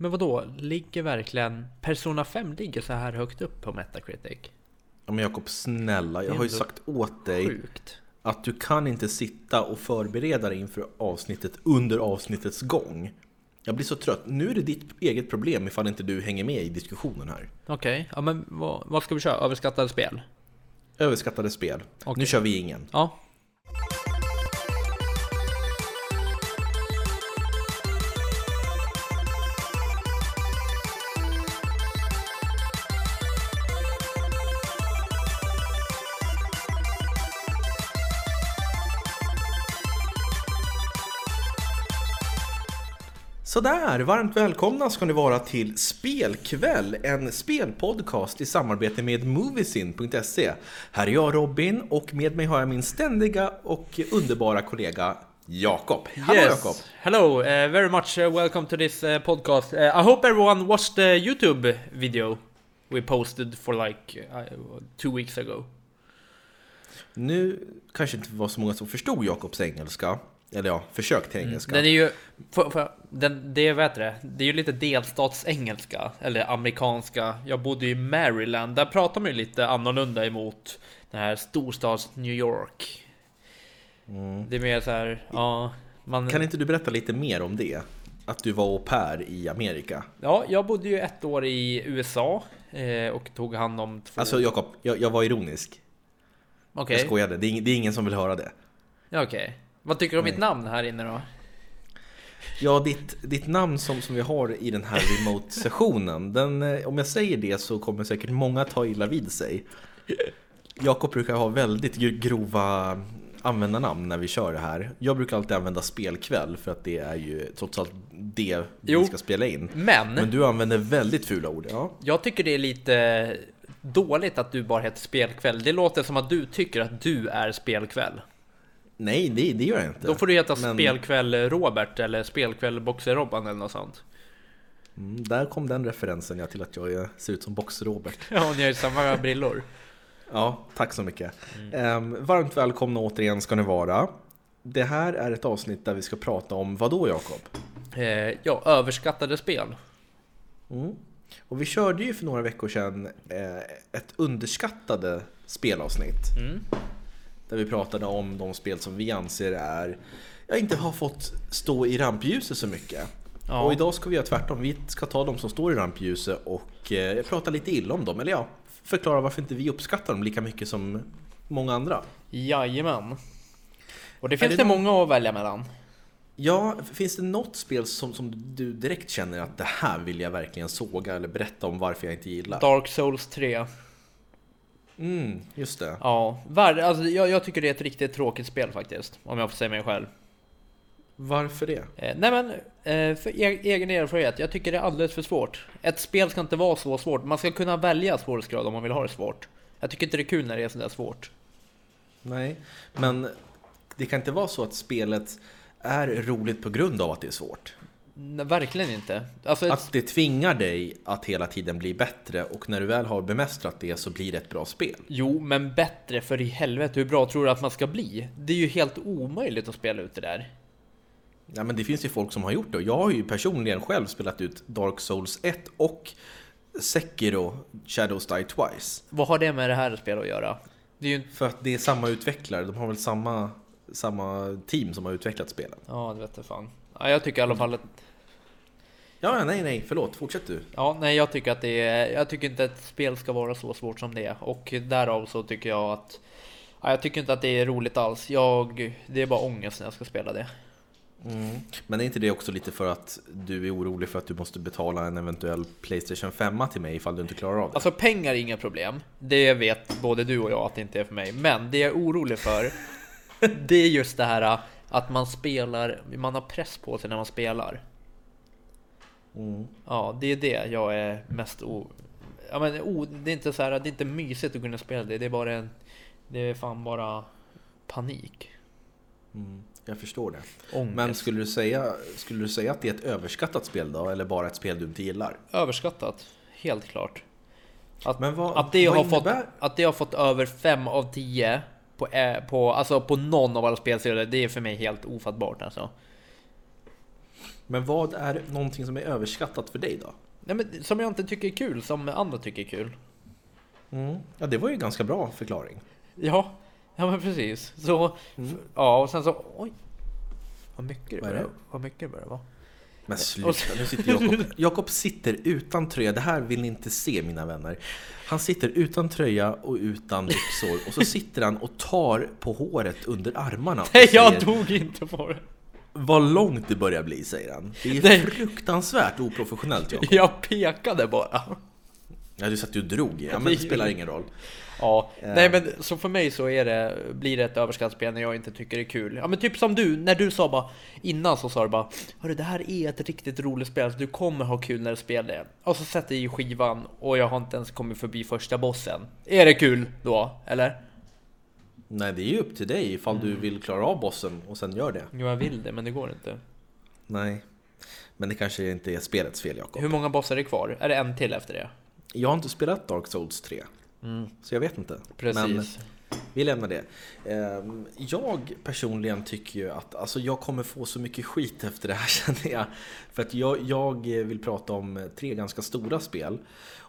Men vad då? ligger verkligen Persona 5 ligger så här högt upp på Metacritic? Ja men Jakob, snälla, jag har ju sagt åt dig Sjukt. att du kan inte sitta och förbereda dig inför avsnittet under avsnittets gång. Jag blir så trött. Nu är det ditt eget problem ifall inte du hänger med i diskussionen här. Okej, ja men vad, vad ska vi köra? Överskattade spel? Överskattade spel. Okej. Nu kör vi ingen. Ja. Sådär, varmt välkomna ska ni vara till Spelkväll, en spelpodcast i samarbete med Moviesin.se. Här är jag Robin och med mig har jag min ständiga och underbara kollega Jakob. Hallå Jakob! Hello, uh, very much uh, welcome to this uh, podcast. Uh, I hope everyone watched the YouTube video we posted for like uh, two weeks ago. Nu kanske inte var så många som förstod Jakobs engelska, eller ja, försök till engelska. Den är ju, för, för, den, det vet det, det är ju lite delstatsengelska, eller amerikanska. Jag bodde i Maryland, där pratar man ju lite annorlunda emot den här storstads New York. Det är mer så här, ja, man... Kan inte du berätta lite mer om det? Att du var au pair i Amerika? Ja, jag bodde ju ett år i USA eh, och tog hand om två... Alltså Jakob, jag, jag var ironisk. Okej, Jag skojade, det är, det är ingen som vill höra det. ja, okej. Vad tycker du om mitt namn här inne då? Ja, ditt, ditt namn som, som vi har i den här remote-sessionen, den, eh, om jag säger det så kommer säkert många ta illa vid sig. Jakob brukar ha väldigt gr- grova användarnamn när vi kör det här. Jag brukar alltid använda spelkväll för att det är ju trots allt det Jo. vi ska spela in. Men, Men du använder väldigt fula ord. Ja. jag tycker det är lite dåligt att du bara heter Spelkväll. Det låter som att du tycker att du är Spelkväll. Nej, det, det gör jag inte. Då får du heta Men- Spelkväll Robert eller Spelkväll Boxer-Robban eller något sånt. Mm, där kom den referensen ja, till att jag ser ut som Box-Robert. Ja, ni har ju samma brillor. Ja, tack så mycket. Ehm, varmt välkomna återigen ska ni vara. Det här är ett avsnitt där vi ska prata om vad då Jakob? Eh, ja, överskattade spel. Mm. Och vi körde ju för några veckor sedan eh, ett underskattade spelavsnitt. Mm. Där vi pratade om de spel som vi anser är, ja, inte har fått stå i rampljuset så mycket. Ja. Och idag ska vi göra tvärtom. Vi ska ta de som står i rampljuset och eh, prata lite illa om dem. Eller ja, förklara varför inte vi uppskattar dem lika mycket som många andra. Jajamän. Och det Är finns det det, många att välja mellan. Ja, finns det något spel som, som du direkt känner att det här vill jag verkligen såga eller berätta om varför jag inte gillar? Dark Souls 3. Mm, just det. Ja, alltså, jag, jag tycker det är ett riktigt tråkigt spel faktiskt. Om jag får säga mig själv. Varför det? Eh, nej men, eh, för e- egen erfarenhet. Jag tycker det är alldeles för svårt. Ett spel ska inte vara så svårt. Man ska kunna välja svårighetsgrad om man vill ha det svårt. Jag tycker inte det är kul när det är sådär svårt. Nej, men det kan inte vara så att spelet är roligt på grund av att det är svårt. Nej, verkligen inte. Alltså, Att det tvingar dig att hela tiden bli bättre och när du väl har bemästrat det så blir det ett bra spel. Jo, men bättre för i helvete. Hur bra tror du att man ska bli? Det är ju helt omöjligt att spela ut det där. Ja, men det finns ju folk som har gjort det jag har ju personligen själv spelat ut Dark Souls 1 och Sekiro Shadows Die Twice. Vad har det med det här spelet att göra? Ju. För att det är samma utvecklare, de har väl samma, samma team som har utvecklat spelen. Ja, det vet jag fan. Ja, jag tycker i alla fall att... Ja, nej, nej, förlåt, fortsätt du. Ja, nej, jag tycker att det är... Jag tycker inte att ett spel ska vara så svårt som det är. Och därav så tycker jag att... Ja, jag tycker inte att det är roligt alls. Jag... Det är bara ångest när jag ska spela det. Mm. Men är inte det också lite för att du är orolig för att du måste betala en eventuell Playstation 5 till mig ifall du inte klarar av det? Alltså pengar är inga problem. Det vet både du och jag att det inte är för mig. Men det jag är orolig för, det är just det här att man spelar, man har press på sig när man spelar. Mm. Ja, det är det jag är mest o... Ja, men o... det är inte så här, det är inte mysigt att kunna spela det. Det är bara en... Det är fan bara panik. Mm. Jag förstår det. Ångest. Men skulle du, säga, skulle du säga att det är ett överskattat spel då? Eller bara ett spel du inte gillar? Överskattat. Helt klart. Att, vad, att, det har fått, att det har fått över 5 av 10 på, eh, på, alltså på någon av alla spelserier, det är för mig helt ofattbart alltså. Men vad är någonting som är överskattat för dig då? Nej, men som jag inte tycker är kul, som andra tycker är kul. Mm. Ja, det var ju en ganska bra förklaring. Ja, ja men precis. Så, ja och sen så, oj. Vad mycket det börjar, det? vad mycket det börjar vara. Men sluta, nu sitter Jakob. Jakob sitter utan tröja. Det här vill ni inte se mina vänner. Han sitter utan tröja och utan byxor och så sitter han och tar på håret under armarna Nej, jag säger, tog inte på det. Vad långt det börjar bli, säger han. Det är Nej. fruktansvärt oprofessionellt Jakob. Jag pekade bara. Ja, du satt ju och drog. Ja, men det spelar ingen roll. Ja, Eh. nej men så för mig så är det, blir det ett överskattsspel när jag inte tycker det är kul. Ja men typ som du, när du sa bara innan så sa du bara Hörru det här är ett riktigt roligt spel, så du kommer ha kul när du spelar det. Och så sätter jag i skivan och jag har inte ens kommit förbi första bossen. Är det kul då, eller? Nej, det är ju upp till dig ifall du vill klara av bossen och sen gör det. Jo jag vill det, men det går inte. Nej. Men det kanske inte är spelets fel, Jakob. Hur många bossar är kvar? Är det en till efter det? Jag har inte spelat Dark Souls 3. Så jag vet inte. Men Precis. Vi lämnar det. Ehm, Jag personligen tycker ju att alltså jag kommer få så mycket skit efter det här känner jag. För att jag, jag vill prata om tre ganska stora spel.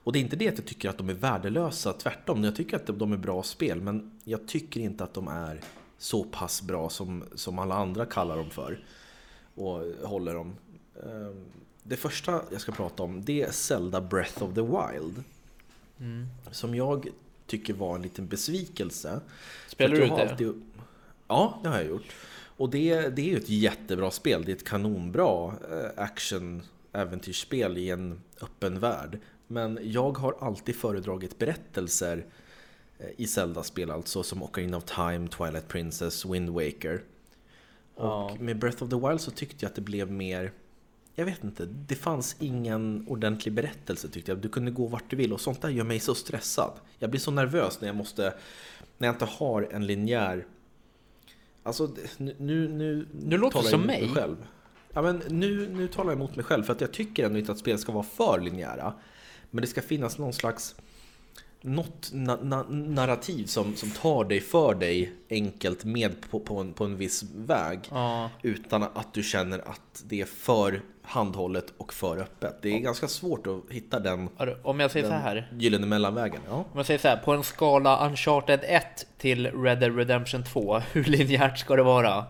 Och det är inte det att jag tycker att de är värdelösa, tvärtom. Jag tycker att de är bra spel, men jag tycker inte att de är så pass bra som, som alla andra kallar dem för. Och håller dem. Ehm, Det första jag ska prata om, det är Zelda Breath of the Wild. Mm. Som jag tycker var en liten besvikelse. Spelar du ut det? alltid- Ja, det har jag gjort. Och det, det är ju ett jättebra spel. Det är ett kanonbra eh, action-äventyrsspel i en öppen värld. Men jag har alltid föredragit berättelser eh, i Zelda-spel, alltså som Ocarina of Time, Twilight Princess, Wind Waker. Och med Breath of the Wild så tyckte jag att det blev mer jag vet inte, det fanns ingen ordentlig berättelse tyckte jag. Du kunde gå vart du vill och sånt där gör mig så stressad. Jag blir så nervös när jag måste, när jag inte har en linjär... Alltså nu... Nu, nu, Du låter jag som mig. själv. Ja men nu, nu talar jag emot mig själv för att jag tycker ändå inte att spel ska vara för linjära. Men det ska finnas någon slags något na- na- narrativ som, som tar dig för dig enkelt med på, på, en, på en viss väg. Ja. Utan att du känner att det är för handhållet och för öppet. Det är ganska svårt att hitta den, Om jag säger så här. gyllene mellanvägen. Ja. Om jag säger så här, på en skala Uncharted 1 till Red Dead Redemption 2, hur linjärt ska det vara?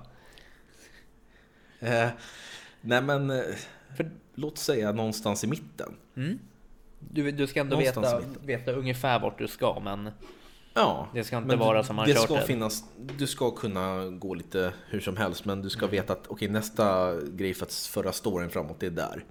Eh, nej men, eh, För- låt säga någonstans i mitten. Du, du ska ändå Någonstans veta, veta ungefär vart du ska, men Ja, Det ska inte vara du- som det ska Uncharted. finnas, Du ska kunna gå lite hur som helst, men du ska veta att okej, nästa grej för att föra storyn framåt, det är där.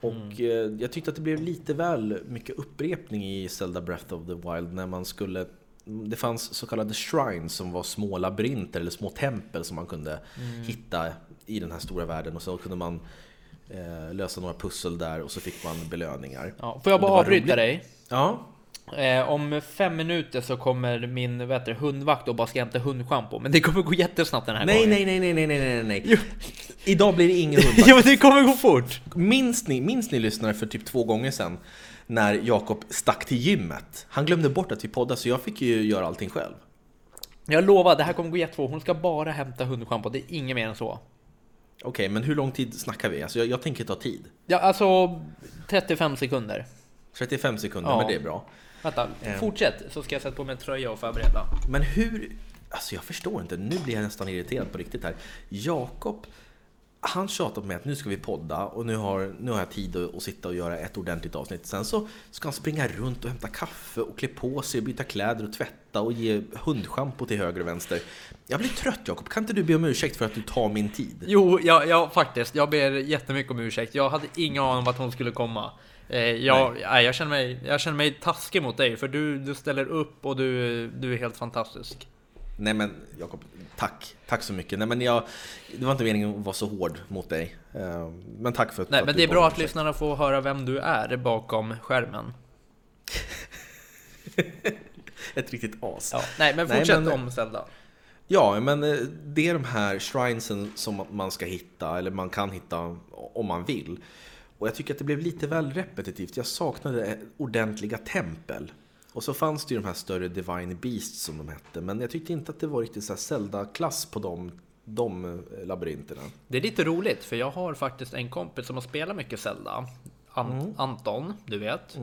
Och eh, jag tyckte att det blev lite väl mycket upprepning i Zelda Breath of the Wild när man skulle det fanns så kallade shrines som var små labyrinter eller små tempel som man kunde hitta i den här stora världen och så kunde man eh, lösa några pussel där och så fick man belöningar. ja. Får jag bara avbryta roligt. dig? Ja, Eh, om fem minuter så kommer min vet du, hundvakt och bara ska hämta hundschampo, men det kommer gå jättesnabbt den här nej, gången. nej, nej, nej, nej, nej, nej, nej. Jo. Idag blir det ingen hundvakt. jo, men det kommer gå fort! Minns ni, minns ni lyssnare för typ två gånger sedan när Jakob stack till gymmet? Han glömde bort att vi poddade så jag fick ju göra allting själv. Jag lovar, det här kommer gå jättefort. Hon ska bara hämta hundschampo, det är inget mer än så. Okej, men hur lång tid snackar vi? Alltså jag, jag tänker ta tid. Ja, alltså 35 sekunder. 35 sekunder, Ja. men det är bra. Vänta, Eh. fortsätt så ska jag sätta på mig en tröja och förbereda. Men hur... Alltså jag förstår inte, nu blir jag nästan irriterad på riktigt här. Jakob, han tjatar på mig att nu ska vi podda och nu har, nu har jag tid att, att sitta och göra ett ordentligt avsnitt. Sen så ska han springa runt och hämta kaffe och klä på sig och byta kläder och tvätta och ge hundschampo till höger och vänster. Jag blir trött Jakob, kan inte du be om ursäkt för att du tar min tid? Jo, ja, ja, faktiskt. Jag ber jättemycket om ursäkt. Jag hade ingen aning om att hon skulle komma. Eh, jag, nej. jag, känner mig, jag känner mig taskig mot dig, för du, du ställer upp och du, du är helt fantastisk. Nej men Jakob, tack. Tack så mycket. Nej men jag, det var inte meningen att vara så hård mot dig. Eh, Men tack för att Nej, för men att det är bra att lyssnarna får höra vem du är bakom skärmen. Ett riktigt as. Ja, nej, men Nej, fortsätt men- om Zelda. Ja, men eh, det är de här shrinesen som man ska hitta, eller man kan hitta om man vill. Och jag tycker att det blev lite väl repetitivt. Jag saknade ordentliga tempel. Och så fanns det ju de här större Divine Beasts som de hette. Men jag tyckte inte att det var riktigt så här Zelda-klass på de de eh, labyrinterna. Det är lite roligt för jag har faktiskt en kompis som har spelat mycket Zelda. Ant Anton, du vet.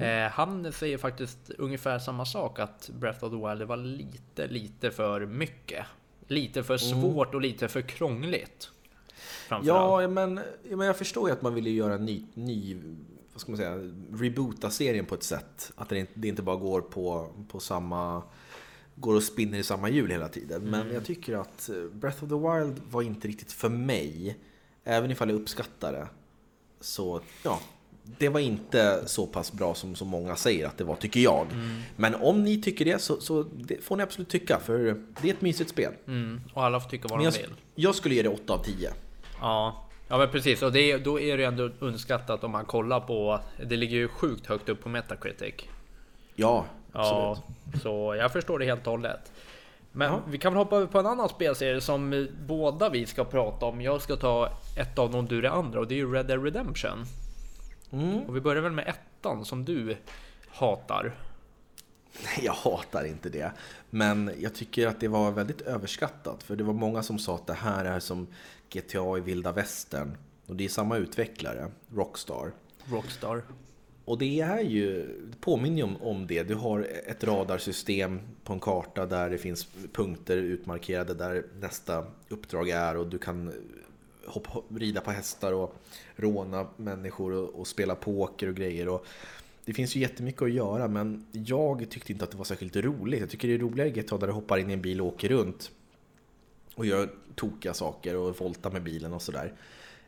Eh, han säger faktiskt ungefär samma sak att Breath of the Wild var lite, lite för mycket. Lite för svårt och lite för krångligt. Ja, men, men jag förstår ju att man ville göra en ny, ny vad ska man säga, reboota serien på ett sätt. Att det inte, det inte bara går på, på samma, går och spinner i samma hjul hela tiden. Men jag tycker att eh, Breath of the Wild var inte riktigt för mig. Även ifall jag uppskattar det. Så ja, det var inte så pass bra som så många säger att det var, tycker jag. Men om ni tycker det så, så det får ni absolut tycka, för det är ett mysigt spel. Mm, och alla får tycka vad de vill. jag skulle ge det 8 av 10. Ja, ja men precis. Och det, då är det ändå underskattat om man kollar på... Det ligger ju sjukt högt upp på Metacritic. Ja, Ja, absolut. så jag förstår det helt och hållet. Men Ja. vi kan väl hoppa över på en annan spelserie som båda vi ska prata om. Jag ska ta ett av dem, du det andra och det är ju Red Dead Redemption. Mm. Och vi börjar väl med ettan som du hatar. Nej, jag hatar inte det. Men jag tycker att det var väldigt överskattat. För det var många som sa att det här är som GTA i vilda västern. Och det är samma utvecklare, Rockstar. Rockstar. Och det är ju, det påminner ju om, om det. Du har ett radarsystem på en karta där det finns punkter utmarkerade där nästa uppdrag är och du kan hoppa, hop- rida på hästar och råna människor och, och spela poker och grejer. Och det finns ju jättemycket att göra men jag tyckte inte att det var särskilt roligt. Jag tycker det är roligare i GTA där du hoppar in i en bil och åker runt och gör tokiga saker och voltar med bilen och sådär.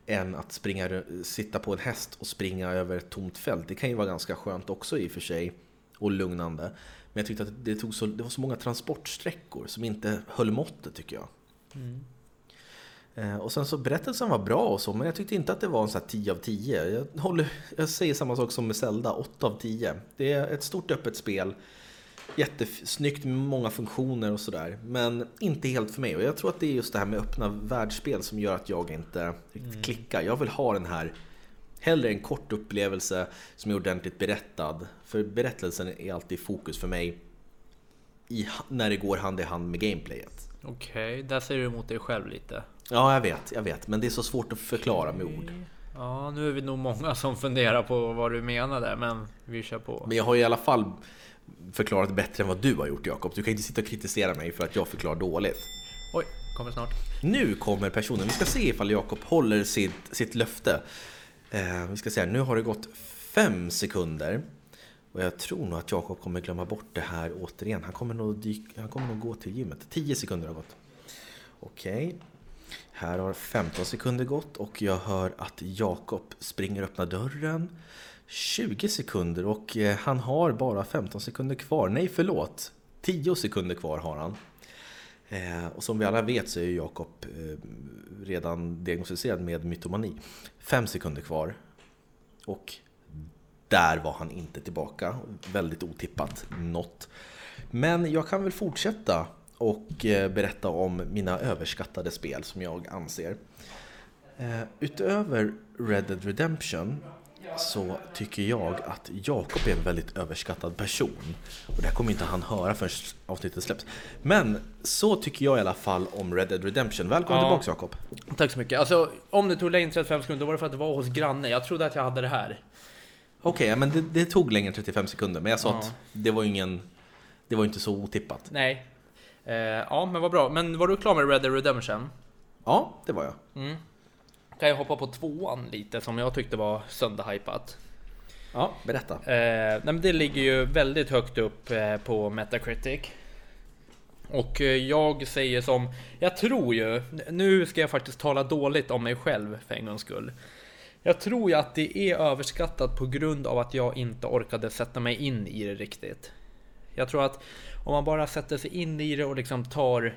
Än att springa, sitta på en häst och springa över ett tomt fält. Det kan ju vara ganska skönt också i och för sig och lugnande. Men jag tyckte att det, tog så, det var så många transportsträckor som inte höll måttet tycker jag. Eh, Och sen så berättelsen var bra och så, men jag tyckte inte att det var en sån här 10 av 10. Jag, håller, jag säger samma sak som med Zelda, 8 av 10. Det är ett stort öppet spel, jättesnyggt med många funktioner och sådär. Men inte helt för mig. Och jag tror att det är just det här med öppna världsspel som gör att jag inte riktigt klickar. Jag vill ha den här, hellre en kort upplevelse som är ordentligt berättad. För berättelsen är alltid i fokus för mig i, när det går hand i hand med gameplayet. Okej, där ser du emot dig själv lite. Ja, jag vet, jag vet. Men det är så svårt att förklara med ord. Ja, nu är vi nog många som funderar på vad du menar där, men vi kör på. Men jag har i alla fall förklarat bättre än vad du har gjort Jakob. Du kan inte sitta och kritisera mig för att jag förklarar dåligt. Oj, kommer snart. Nu kommer personen. Vi ska se ifall Jakob håller sitt, sitt löfte. Eh, vi ska se. Nu har det gått fem sekunder. Och jag tror nog att Jakob kommer glömma bort det här återigen. Han kommer nog, dyka, han kommer nog gå till gymmet. 10 sekunder har gått. Okej. Här har 15 sekunder gått och jag hör att Jakob springer och öppnar dörren. 20 sekunder och eh, han har bara 15 sekunder kvar. Nej, förlåt. 10 sekunder kvar har han. Eh, och som vi alla vet så är Jakob eh, redan diagnostiserad med mytomani. Fem sekunder kvar. Och där var han inte tillbaka. Väldigt otippat. Något. Men jag kan väl fortsätta och berätta om mina överskattade spel som jag anser. Utöver Red Dead Redemption så tycker jag att Jakob är en väldigt överskattad person. Och det här kommer inte han höra förrän avsnittet släpps. Men så tycker jag i alla fall om Red Dead Redemption. Välkommen Ja. tillbaks Jakob. Tack så mycket. Alltså, om det tog längre än 35 sekunder, då var det för att det var hos granne. Jag trodde att jag hade det här. Okej, men det, det tog längre än 35 sekunder. Men jag sa Ja. att det var ingen... Det var inte så otippat. Nej. Eh, ja, men vad bra. Men var du klar med Red Dead Redemption? Ja, det var jag. Mm. Kan jag hoppa på tvåan lite, som jag tyckte var sönderhypat. Ja, berätta. Eh, nej, men det ligger ju väldigt högt upp eh, på Metacritic. Och eh, jag säger som, jag tror ju, nu ska jag faktiskt tala dåligt om mig själv för en gångs skull. Jag tror ju att det är överskattat på grund av att jag inte orkade sätta mig in i det riktigt. Jag tror att om man bara sätter sig in i det och liksom tar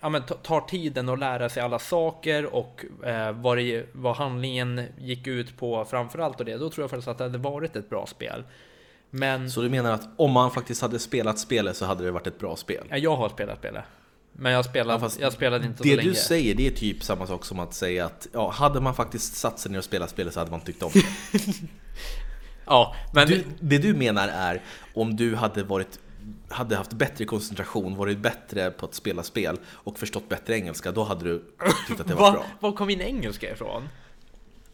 ja, men ta- tar tiden att lära sig alla saker och eh, vad, det, vad handlingen gick ut på framförallt och det, då tror jag faktiskt att det hade varit ett bra spel. Men Så du menar att om man faktiskt hade spelat spelet så hade det varit ett bra spel? ja, jag har spelat spelet. Men jag spelade, Ja, jag spelade inte så Det länge. du säger det är typ samma sak som att säga att ja, hade man faktiskt satt sig ner och spelat spelet så hade man tyckt om det. Ja, men Du, det du menar är om du hade varit hade haft bättre koncentration, varit bättre på att spela spel och förstått bättre engelska, då hade du tyckt att det var Va, bra. var kom min engelska ifrån?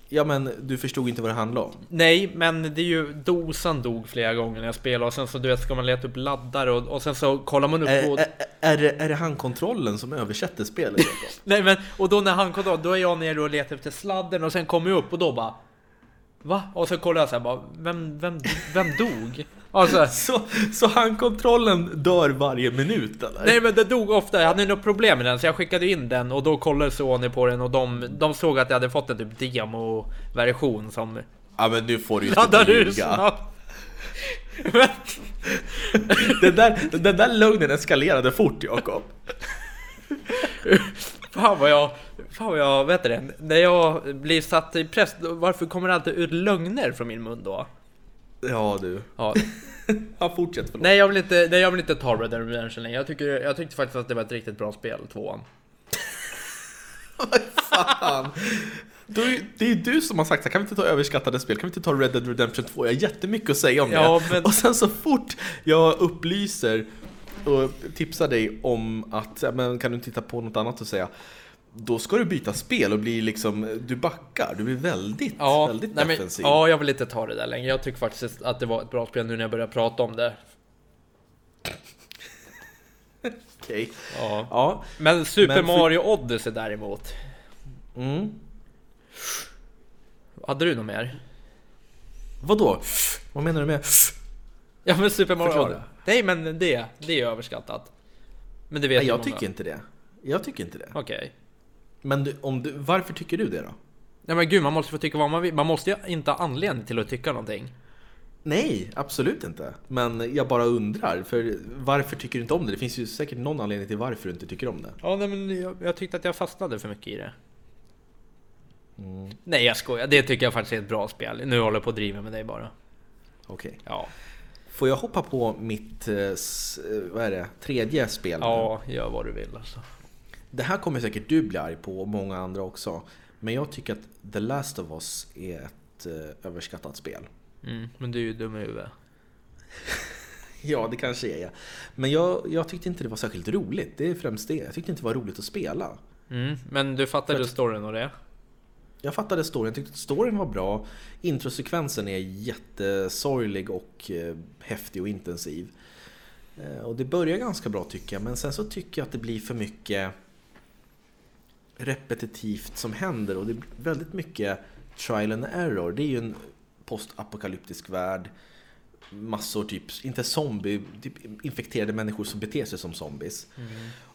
Ja men du förstod inte vad det handlade om. Nej, men det är ju dosan dog flera gånger när jag spelade och sen så du vet ska man leta upp laddare och, och sen så kollar man upp Är, på... är, är, det, är det handkontrollen som översätter spelet? Nej men, och då när han kom då, är jag nere och letar efter sladden och sen kommer jag upp och då bara Va? Och så kollar jag såhär bara, vem, vem, vem dog? Alltså, så, så handkontrollen dör varje minut eller? nej men det dog ofta, jag hade något problem med den så jag skickade in den och då kollade Sony på den och de, de såg att jag hade fått en typ demo-version som Ja men nu får du ju ur ljuga. Den där, den där lögnen eskalerade fort Jakob. fan vad jag, fan vad jag, vet det? När jag blir satt i press, varför kommer det alltid ut lögner från min mun då? Ja du. Ja, Ja, fortsätt förlåt. Nej jag vill inte, nej, jag vill inte ta Red Dead Redemption längre. Jag, tycker, jag tyckte faktiskt att det var ett riktigt bra spel, tvåan. Vad fan? Är- Det är ju du som har sagt så kan vi inte ta överskattade spel? Kan vi inte ta Red Dead Redemption 2? Jag har jättemycket att säga om Ja, det. men- Och sen så fort jag upplyser och tipsar dig om att, men kan du titta på något annat och säga då ska du byta spel och bli liksom, du backar, du blir väldigt, Ja, väldigt nej, men, defensiv. ja, jag vill inte ta det där längre. Jag tycker faktiskt att det var ett bra spel nu när jag börjar prata om det. Okej. Ja. Ja. Men Super Men för- Mario Odyssey däremot. Mm. Hade du något mer? Vadå? Vad menar du med Ja men Super Mario Förklara. Odyssey. Nej men det, det är överskattat. Men det vet Nej, jag många. tycker inte det. Jag tycker inte det. Okej. Men du, om du, varför tycker du det då? Nej men gud, man måste få tycka vad man vill. Man måste ju inte ha anledning till att tycka någonting. Nej, absolut inte. Men jag bara undrar, för varför tycker du inte om det? Det finns ju säkert någon anledning till varför du inte tycker om det. Ja, nej, men jag, jag tyckte att jag fastnade för mycket i det. Mm. Nej jag skojar, det tycker jag faktiskt är ett bra spel. Nu håller jag på att driva med dig bara. Okej. Ja, Får jag hoppa på mitt, eh, eh, vad är det, tredje spel? nu? ja gör vad du vill alltså. Det här kommer säkert du bli arg på och många andra också. Men jag tycker att The Last of Us är ett eh, överskattat spel. Mm, men du är ju dum i huvudet. Ja, det kanske är jag. Men jag, jag tyckte inte det var särskilt roligt. Det är främst det. Jag tyckte inte det var roligt att spela. Mm, men du fattade att- storyn och det? Jag fattade storyn, jag tyckte att storyn var bra. Introsekvensen är jättesorglig och eh, häftig och intensiv. Eh, och det börjar ganska bra tycker jag, men sen så tycker jag att det blir för mycket repetitivt som händer och det blir väldigt mycket trial and error. Det är ju en postapokalyptisk värld. Massor typ, inte zombie, typ infekterade människor som beter sig som zombies.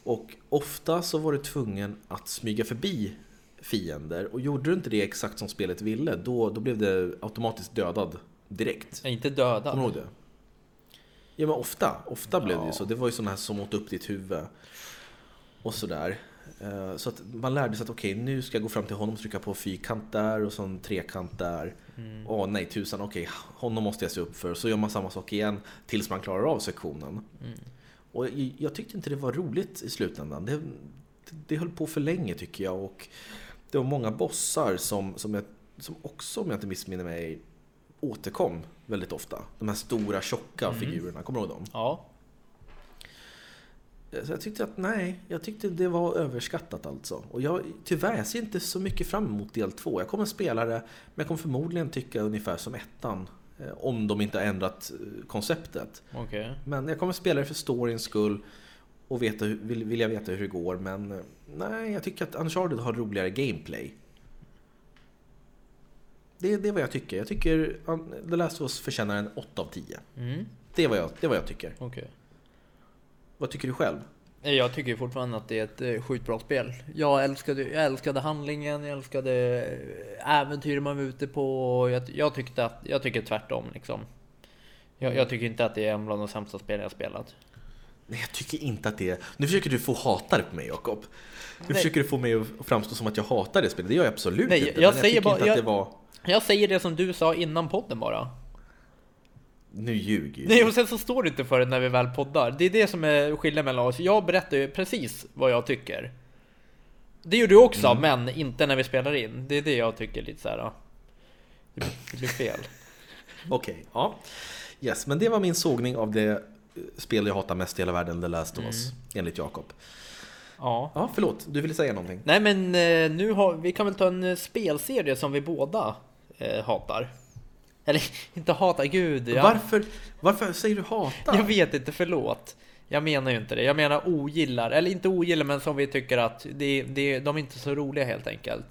Och ofta så var du tvungen att smyga förbi fiender och gjorde du inte det exakt som spelet ville då, då blev det automatiskt dödad direkt. Är inte Kommer du dödad. det? Ja men ofta, ofta blev det ju Ja. så. Det var ju sådana här som åt upp ditt huvud. Och sådär. Eh, Så att man lärde sig att okej, nu ska jag gå fram till honom och trycka på fyrkant där och så en trekant där. Åh nej tusan, okej, honom måste jag se upp för. Så gör man samma sak igen tills man klarar av sektionen. Och jag- jag tyckte inte det var roligt i slutändan. Det, det höll på för länge tycker jag. Och det var många bossar som, som, jag, som också, om jag inte missminner mig, återkom väldigt ofta. De här stora tjocka figurerna, kommer du ihåg dem? Ja. Jag tyckte att nej, jag tyckte det var överskattat alltså. Och jag, tyvärr, jag ser inte så mycket fram emot del två. Jag kommer spela det, men jag kommer förmodligen tycka ungefär som ettan. eh, Om de inte har ändrat eh, konceptet. Okej. Men jag kommer spela det för storyns skull och veta, vill, vill jag veta hur det går. Men eh, nej, jag tycker att Uncharted har roligare gameplay. Det, det är vad jag tycker. Jag tycker The Last of Us förtjänar en 8 av 10. Mm, Det är vad jag, det är vad jag tycker. okej. Vad tycker du själv? Nej, Jag tycker fortfarande att det är ett eh, sjukt bra spel. Jag älskade, jag älskade handlingen, jag älskade eh, äventyr man var ute på. och Jag, jag, tyckte att, jag tycker tvärtom liksom. Jag, jag tycker inte att det är en bland de sämsta spel jag spelat. Nej, jag tycker inte att det är... Nu försöker du få hata det på mig, Jakob. Nu Nej. försöker du få mig att framstå som att jag hatar det spelet. Det gör jag absolut Nej, inte. jag men säger tycker bara- jag- att det var... Jag säger det som du sa innan podden bara. Nu ljuger ju Nej, du. och sen så står det inte för det när vi väl poddar. Det är det som är skillnaden mellan oss. Jag berättar ju precis vad jag tycker. Det gör du också, Mm. men inte när vi spelar in. Det är det jag tycker lite så här. ja. Det blir- fel. Okej, ja. Yes, men det var min sågning av det spel jag hatar mest i hela världen, The Last of Us, enligt Jakob. Ja. Ja, förlåt, du ville säga någonting? Nej men eh, nu har vi kan väl ta en eh, spelserie som vi båda eh, hatar. Eller inte hatar, gud. Ja. Varför, varför säger du hata? Jag vet inte, förlåt. Jag menar ju inte det. Jag menar ogillar, eller inte ogillar men som vi tycker att det, det, de är inte så roliga helt enkelt.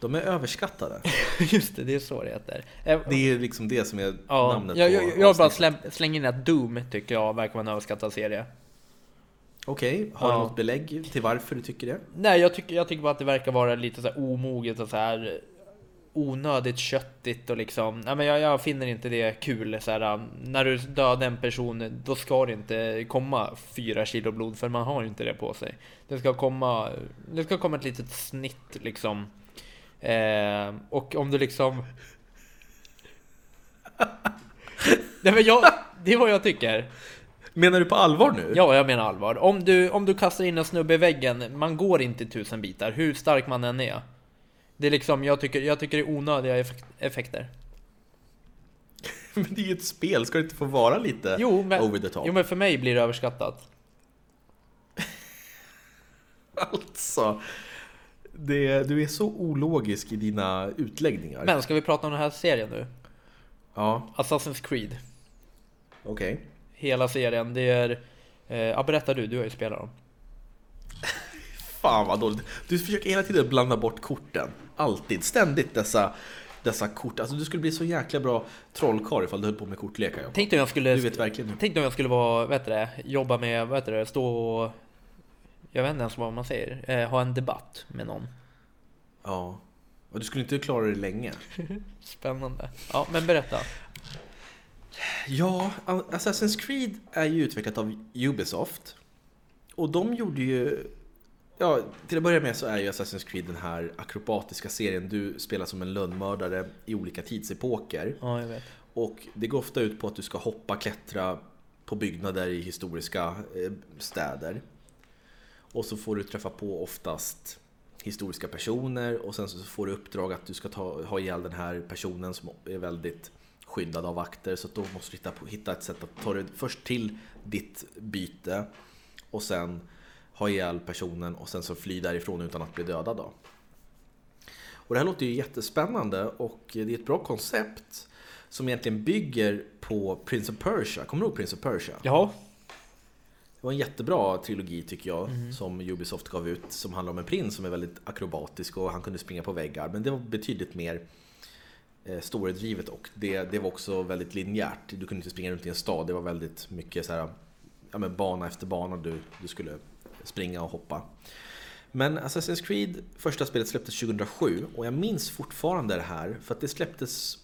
De är överskattade. Just det, det är så det heter. Eh, Det är liksom det som är ja, namnet jag, på jag, jag bara släng, slänger in att Doom tycker jag verkar vara en överskattad serie. Okej, har Ja. du något belägg till varför du tycker det? Nej, jag tycker, jag tycker bara att det verkar vara lite så här omoget och så här onödigt köttigt och liksom. Nej, men jag, jag finner inte det kul. Så här, när du dödar en person, då ska det inte komma fyra kilo blod för man har ju inte det på sig. Det ska komma, det ska komma ett litet snitt liksom. Eh, och om du liksom. Nej, men jag, det är vad jag tycker. Menar du på allvar nu? Ja, jag menar allvar. Om du, om du kastar in en snubbe i väggen, man går inte i tusen bitar, hur stark man än är. Det är liksom, jag tycker, jag tycker det är onödiga effek- effekter. Men det är ju ett spel, ska det inte få vara lite Jo men, over the top? jo, men för mig blir det överskattat. Alltså, det, du är så ologisk i dina utläggningar. Men ska vi prata om den här serien nu? Ja, Assassin's Creed. okej. Hela serien, det är... Eh, ja, berätta du, du har ju spelat dem. Fan vad dåligt. Du försöker hela tiden blanda bort korten. Alltid, ständigt dessa, dessa kort. Alltså du skulle bli så jäkla bra trollkarl ifall du höll på med kortlekar. Tänk om jag skulle... Du vet verkligen Tänk om jag skulle vara, vad heter det, jobba med, vad heter det, stå och... Jag vet inte ens vad man säger. Eh, ha en debatt med någon. Ja. Och du skulle inte klara det länge. Spännande. Ja, men berätta. Ja, Assassin's Creed är ju utvecklat av Ubisoft. Och de gjorde ju... Ja, till att börja med så är ju Assassin's Creed den här akrobatiska serien. Du spelar som en lönnmördare i olika tidsepoker. Ja, jag vet. Och det går ofta ut på att du ska hoppa, klättra på byggnader i historiska eh, städer. Och så får du träffa på oftast historiska personer och sen så får du uppdrag att du ska ta, ha ihjäl den här personen som är väldigt skyddad av vakter. Så då måste du hitta, hitta ett sätt att ta dig först till ditt byte och sen ha ihjäl personen och sen så fly därifrån utan att bli dödad. Då. Och det här låter ju jättespännande och det är ett bra koncept som egentligen bygger på Prince of Persia. Kommer du ihåg Prince of Persia? Ja, Det var en jättebra trilogi tycker jag som Ubisoft gav ut som handlar om en prins som är väldigt akrobatisk och han kunde springa på väggar. Men det var betydligt mer eh, och det, det var också väldigt linjärt. Du kunde inte springa runt i en stad. Det var väldigt mycket så här, ja, men bana efter bana du, du skulle springa och hoppa. Men Assassin's Creed, första spelet släpptes 2007 och jag minns fortfarande det här för att det släpptes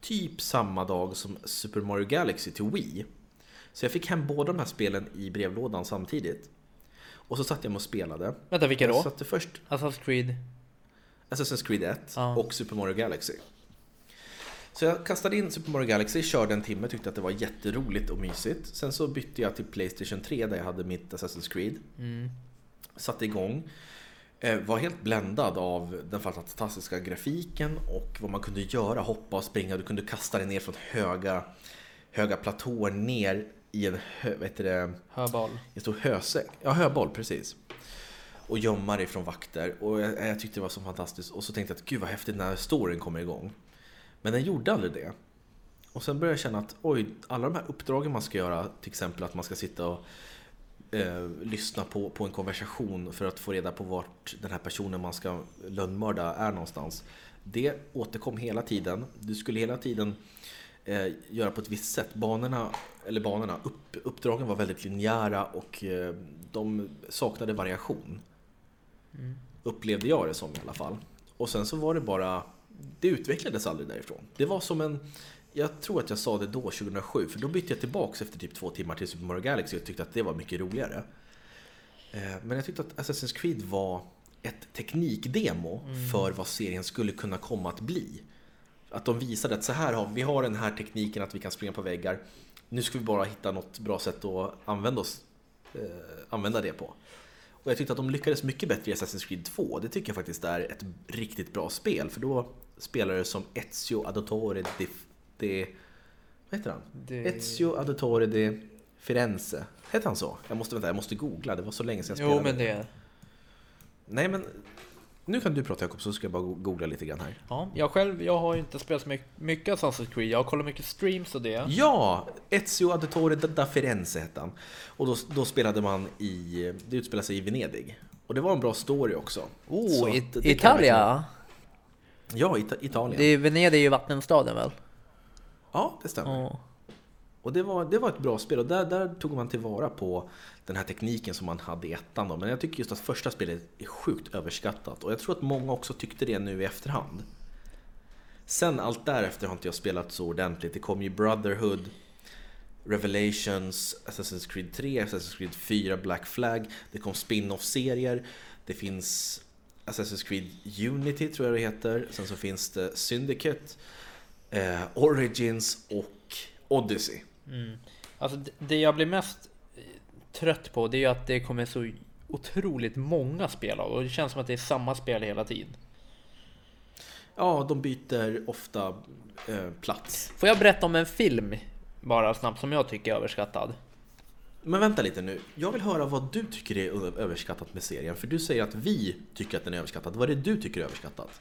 typ samma dag som Super Mario Galaxy till Wii. Så jag fick hem båda de här spelen i brevlådan samtidigt. Och så satt jag och spelade. vänta vilka Jag då? satte först Assassin's Creed. Assassin's Creed 1 Ja. och Super Mario Galaxy. Så jag kastade in Super Mario Galaxy, körde en timme, tyckte att det var jätteroligt och mysigt. Sen så bytte jag till Playstation 3 där jag hade mitt Assassin's Creed. Mm. Satte igång. Eh, Var helt bländad av den fantastiska grafiken och vad man kunde göra. Hoppa och springa. Du kunde kasta dig ner från höga, höga platåer ner i en, hö, vad heter det, Höbal. en stor hösäck. Ja, höboll, precis. Och gömma dig från vakter. Och jag, jag tyckte det var så fantastiskt. Och så tänkte jag att gud vad häftigt när storyn kommer igång. Men den gjorde aldrig det. Och sen började jag känna att oj, alla de här uppdragen man ska göra, till exempel att man ska sitta och eh, lyssna på, på en konversation för att få reda på vart den här personen man ska lönnmörda är någonstans. Det återkom hela tiden. Du skulle hela tiden eh, göra på ett visst sätt. Banorna, eller banorna, upp, uppdragen var väldigt linjära och eh, de saknade variation. Upplevde jag det som i alla fall. Och sen så var det bara, det utvecklades aldrig därifrån. Det var som en, jag tror att jag sa det då 2007, för då bytte jag tillbaks efter typ två timmar till Super Mario Galaxy och tyckte att det var mycket roligare. Eh, Men jag tyckte att Assassin's Creed var ett teknikdemo för vad serien skulle kunna komma att bli. Att de visade att så här har vi har den här tekniken att vi kan springa på väggar. Nu ska vi bara hitta något bra sätt att använda, oss, eh, använda det på. Och jag tyckte att de lyckades mycket bättre i Assassin's Creed 2. Det tycker jag faktiskt är ett riktigt bra spel. För då spelar du som Ezio Auditore di... di vad heter han? Det- Ezio Auditore di Firenze. Hette han så? Jag måste, vänta, jag måste googla, det var så länge sedan jag Jo, spelade. men det... Nej men, nu kan du prata Jakob så ska jag bara googla lite grann här. Ja, jag själv, jag har ju inte spelat så mycket, mycket Assassin's Creed. Jag har kollat mycket streams och det. Ja! Ezio Auditore da- Firenze hette han. Och då, då spelade man i, det utspelade sig i Venedig. Och det var en bra story också. Så Oh, att it Italia! Ja, Ita Italien. Det är, Venedig är ju vattenstaden väl? Ja, det stämmer. Ja. Och det var, det var ett bra spel och där, där tog man tillvara på den här tekniken som man hade i ettan. Då. Men jag tycker just att första spelet är sjukt överskattat och jag tror att många också tyckte det nu i efterhand. Sen allt därefter har inte jag spelat så ordentligt. Det kom ju Brotherhood, Revelations, Assassin's Creed 3, Assassin's Creed 4, Black Flag. Det kom spin-off-serier. Det finns Assassin's Creed Unity tror jag det heter. Sen så finns det Syndicate, eh, Origins och Odyssey. Mm. Alltså det- jag blir mest eh, trött på det är ju att det kommer så otroligt många spel av och det känns som att det är samma spel hela tiden. Ja, de byter ofta eh, plats. Får jag berätta om en film bara snabbt som jag tycker är överskattad? Men vänta lite nu. Jag vill höra vad du tycker är överskattat med serien. För du säger att vi tycker att den är överskattad. Vad är det du tycker är överskattat?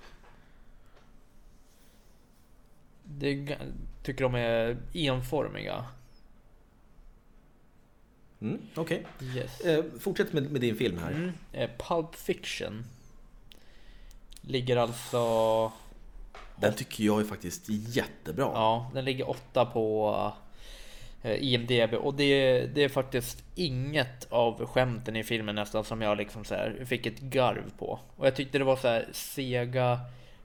Det tycker de är enformiga. Mm, Okej. Yes. Eh, fortsätt med, med din film här. Mm. Eh, Pulp Fiction. Ligger alltså... Den tycker jag är faktiskt jättebra. Ja, den ligger åtta på IMDB och det, det är faktiskt inget av skämten i filmen nästan som jag liksom så här fick ett garv på. Och jag tyckte det var så här sega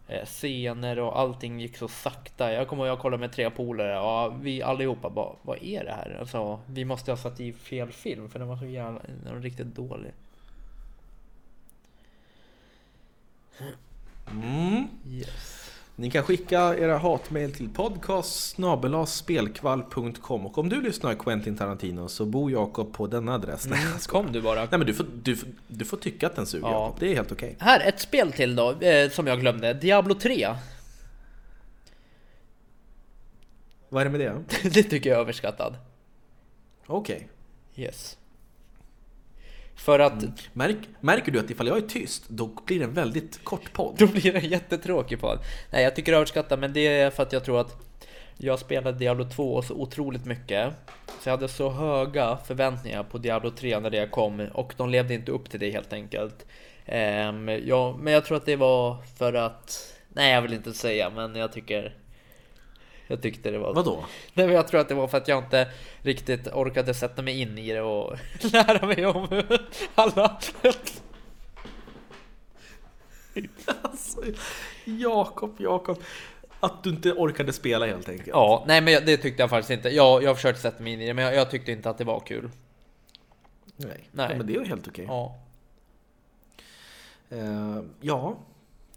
eh, scener och allting gick så sakta. Jag kommer ihåg jag kollade med tre polare och vi allihopa bara, vad är det här? Alltså, vi måste ha satt i fel film för den var så jävla, den var riktigt dålig. Mm. Yes. Ni kan skicka era hatmejl till podcast spelkvall.com och om du lyssnar Quentin Tarantino så bor Jakob på denna adress. Skojar. Kom du bara. Nej men du får, du, du får tycka att den suger Ja. Jakob. Det är helt okej. Här, ett spel till då, eh, som jag glömde. Diablo 3. Vad är det med det? det tycker jag är överskattad. Okej. Yes. För att Märk, märker du att ifall jag är tyst, då blir det en väldigt kort podd? då blir det jättetråkig podd. Nej, jag tycker överskattat, men det är för att jag tror att jag spelade Diablo 2 så otroligt mycket. Så jag hade så höga förväntningar på Diablo 3 när det kom och de levde inte upp till det helt enkelt. Ehm, ja, men jag tror att det var för att... Nej, jag vill inte säga, men jag tycker... Jag tyckte det var... Vadå? Nej, men jag tror att det var för att jag inte riktigt orkade sätta mig in i det och lära mig om alla... Alltså, Jakob, Jakob. Att du inte orkade spela helt enkelt. Ja, nej men det tyckte jag faktiskt inte. Jag, jag försökte sätta mig in i det, men jag, jag tyckte inte att det var kul. Nej. Nej. Ja, men det är ju helt okej. Ja, Eh, ja,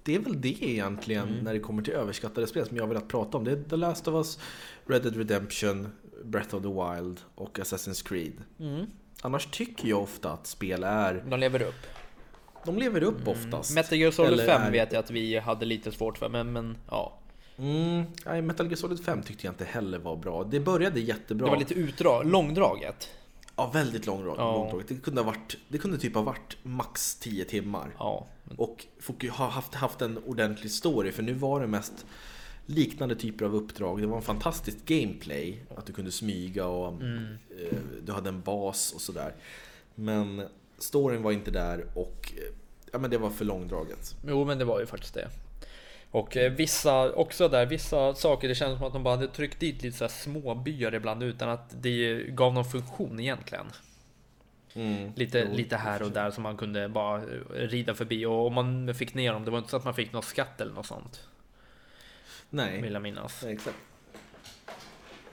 det är väl det egentligen Mm. när det kommer till överskattade spel som jag har velat prata om. Det är The Last of Us, Red Dead Redemption, Breath of the Wild och Assassin's Creed. mm. Annars tycker jag ofta att spel är... de lever upp. De lever upp oftast. Metal Gear Solid Eller 5 är- vet jag att vi hade lite svårt för, men, men ja. Mm, nej, Metal Gear Solid 5 tyckte jag inte heller var bra. Det började jättebra. Det var lite utdrag, långdraget. Ja, väldigt lång, Ja. långdraget. Det kunde, ha varit, det kunde typ ha varit max 10 timmar. Ja, Och foku- ha haft, haft en ordentlig story för nu var det mest liknande typer av uppdrag. Det var en fantastisk gameplay. Att du kunde smyga och Mm. eh, du hade en bas och sådär. Men storyn var inte där och eh, ja, men det var för långdraget. jo men det var ju faktiskt det. Och eh, vissa, också där, vissa saker, det känns som att de bara hade tryckt dit lite så här små byar ibland utan att det gav någon funktion egentligen. Mm. Lite, Jo, lite här och där som man kunde bara rida förbi och om man fick ner dem, det var inte så att man fick någon skatt eller något sånt. Nej, Vill jag minnas. Nej, exakt.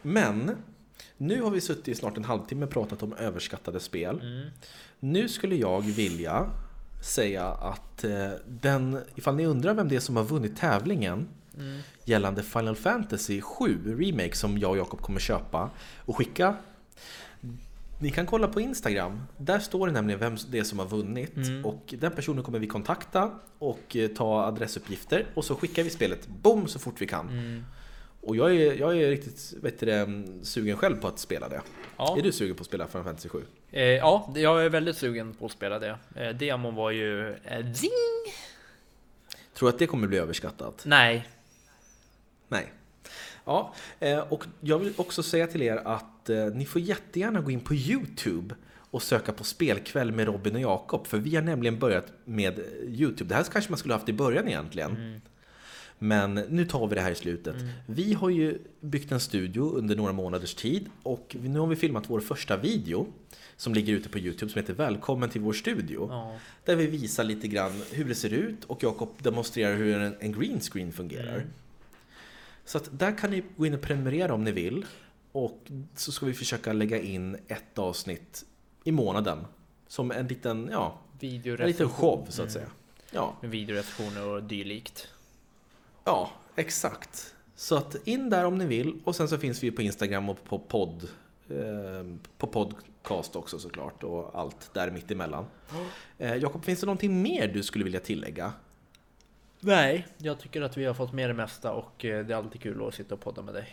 Men nu har vi suttit i snart en halvtimme och pratat om överskattade spel. Mm. Nu skulle jag vilja säga att eh, den, ifall ni undrar vem det är som har vunnit tävlingen Mm. gällande Final Fantasy 7 Remake som jag och Jakob kommer köpa och skicka. Ni kan kolla på Instagram. Där står det nämligen vem det är som har vunnit Mm. och den personen kommer vi kontakta och eh, ta adressuppgifter och så skickar vi spelet boom så fort vi kan. Mm. Och jag är, jag är riktigt vet du, det, sugen själv på att spela det. Ja. Är du sugen på att spela Final Fantasy 7? Eh, ja, jag är väldigt sugen på att spela det. Eh, demon var ju... Eh, zing! Tror du att det kommer bli överskattat? Nej. Nej. Ja, eh, och jag vill också säga till er att eh, ni får jättegärna gå in på Youtube och söka på spelkväll med Robin och Jakob. För vi har nämligen börjat med Youtube. Det här kanske man skulle haft i början egentligen. Men nu tar vi det här i slutet. Vi har ju byggt en studio under några månaders tid och nu har vi filmat vår första video som ligger ute på Youtube som heter Välkommen till vår studio. Ja. Där vi visar lite grann hur det ser ut och Jakob demonstrerar hur en, en green screen fungerar. Mm. Så att där kan ni gå in och prenumerera om ni vill. Och så ska vi försöka lägga in ett avsnitt i månaden. Som en liten, ja, en liten show så att Mm. säga. Ja, Med videorecensioner och dylikt. Ja, exakt. Så att in där om ni vill. Och sen så finns vi på Instagram och på podd. Eh, på podcast också såklart och allt där mitt emellan. Eh, Jakob, finns det någonting mer du skulle vilja tillägga? Nej. Jag tycker att vi har fått med det mesta och eh, det är alltid kul att sitta och podda med dig.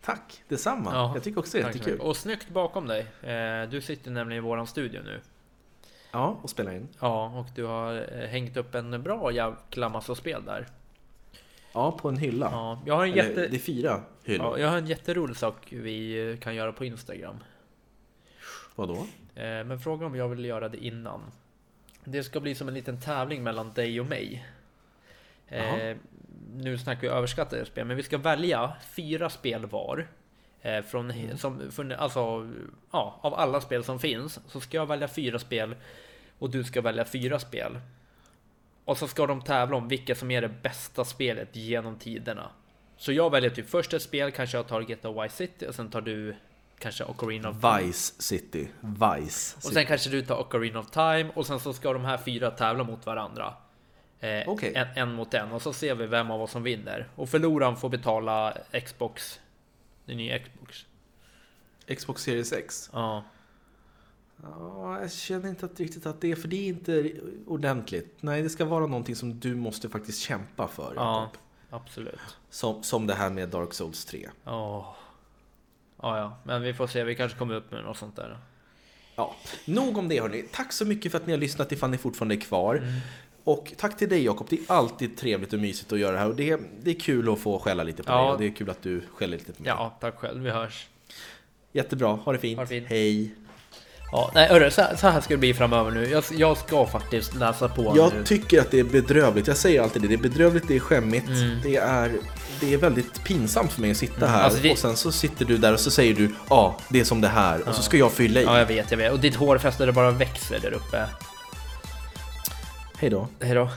Tack, detsamma. Ja, jag tycker också det är jättekul. Och snyggt bakom dig. Eh, Du sitter nämligen i våran studio nu. Ja, och spela in. Ja, och du har eh, hängt upp en bra jäkla massa spel där. Ja, på en hylla. Ja, jag har en Eller, jätte... Det är fyra hyllor. Ja, jag har en jätterolig sak vi eh, kan göra på Instagram. Vadå? Eh, Men fråga om jag vill göra det innan. Det ska bli som en liten tävling mellan dig och mig. Jaha. nu snackar vi överskattade spel, men vi ska välja fyra spel var. Eh, från, Mm. som, från, alltså, ja, av alla spel som finns så ska jag välja fyra spel och du ska välja fyra spel. Och så ska de tävla om vilka som är det bästa spelet genom tiderna. Så jag väljer typ först ett spel, kanske jag tar Get Vice City och sen tar du kanske Ocarina of Time. Vice City. Vice Och City. sen kanske du tar Ocarina of Time och sen så ska de här fyra tävla mot varandra. Eh, Okej. en, en mot en och så ser vi vem av oss som vinner. Och förloraren får betala Xbox. Den nya Xbox. Xbox Series X. Ja. Ja, jag känner inte att, riktigt att det är, för det är inte ordentligt. Nej, det ska vara någonting som du måste faktiskt kämpa för. Ja, Jakob. absolut. Som, som det här med Dark Souls 3. Ja. Ja, ja, men vi får se. Vi kanske kommer upp med något sånt där. Ja, nog om det hörni. Tack så mycket för att ni har lyssnat ifall ni fortfarande är kvar. Mm. Och tack till dig Jakob, det är alltid trevligt och mysigt att göra det här. Och det, är- det är kul att få skälla lite på Ja. dig och det är kul att du skäller lite på mig. Ja, tack själv. Vi hörs. Jättebra, ha det fint. Ha det fint. Hej. Ja, nej, hörru, så, så här ska det bli framöver nu. Jag, jag ska faktiskt läsa på nu. Jag tycker att det är bedrövligt, jag säger alltid det, det är bedrövligt, det är skämmigt, det, är, det är väldigt pinsamt för mig att sitta här alltså det- och sen så sitter du där och så säger du ja, det är som det här och så ska jag fylla i. Ja, jag vet, jag vet. Och ditt hårfäste det bara växer där uppe. Hej då. Hej då.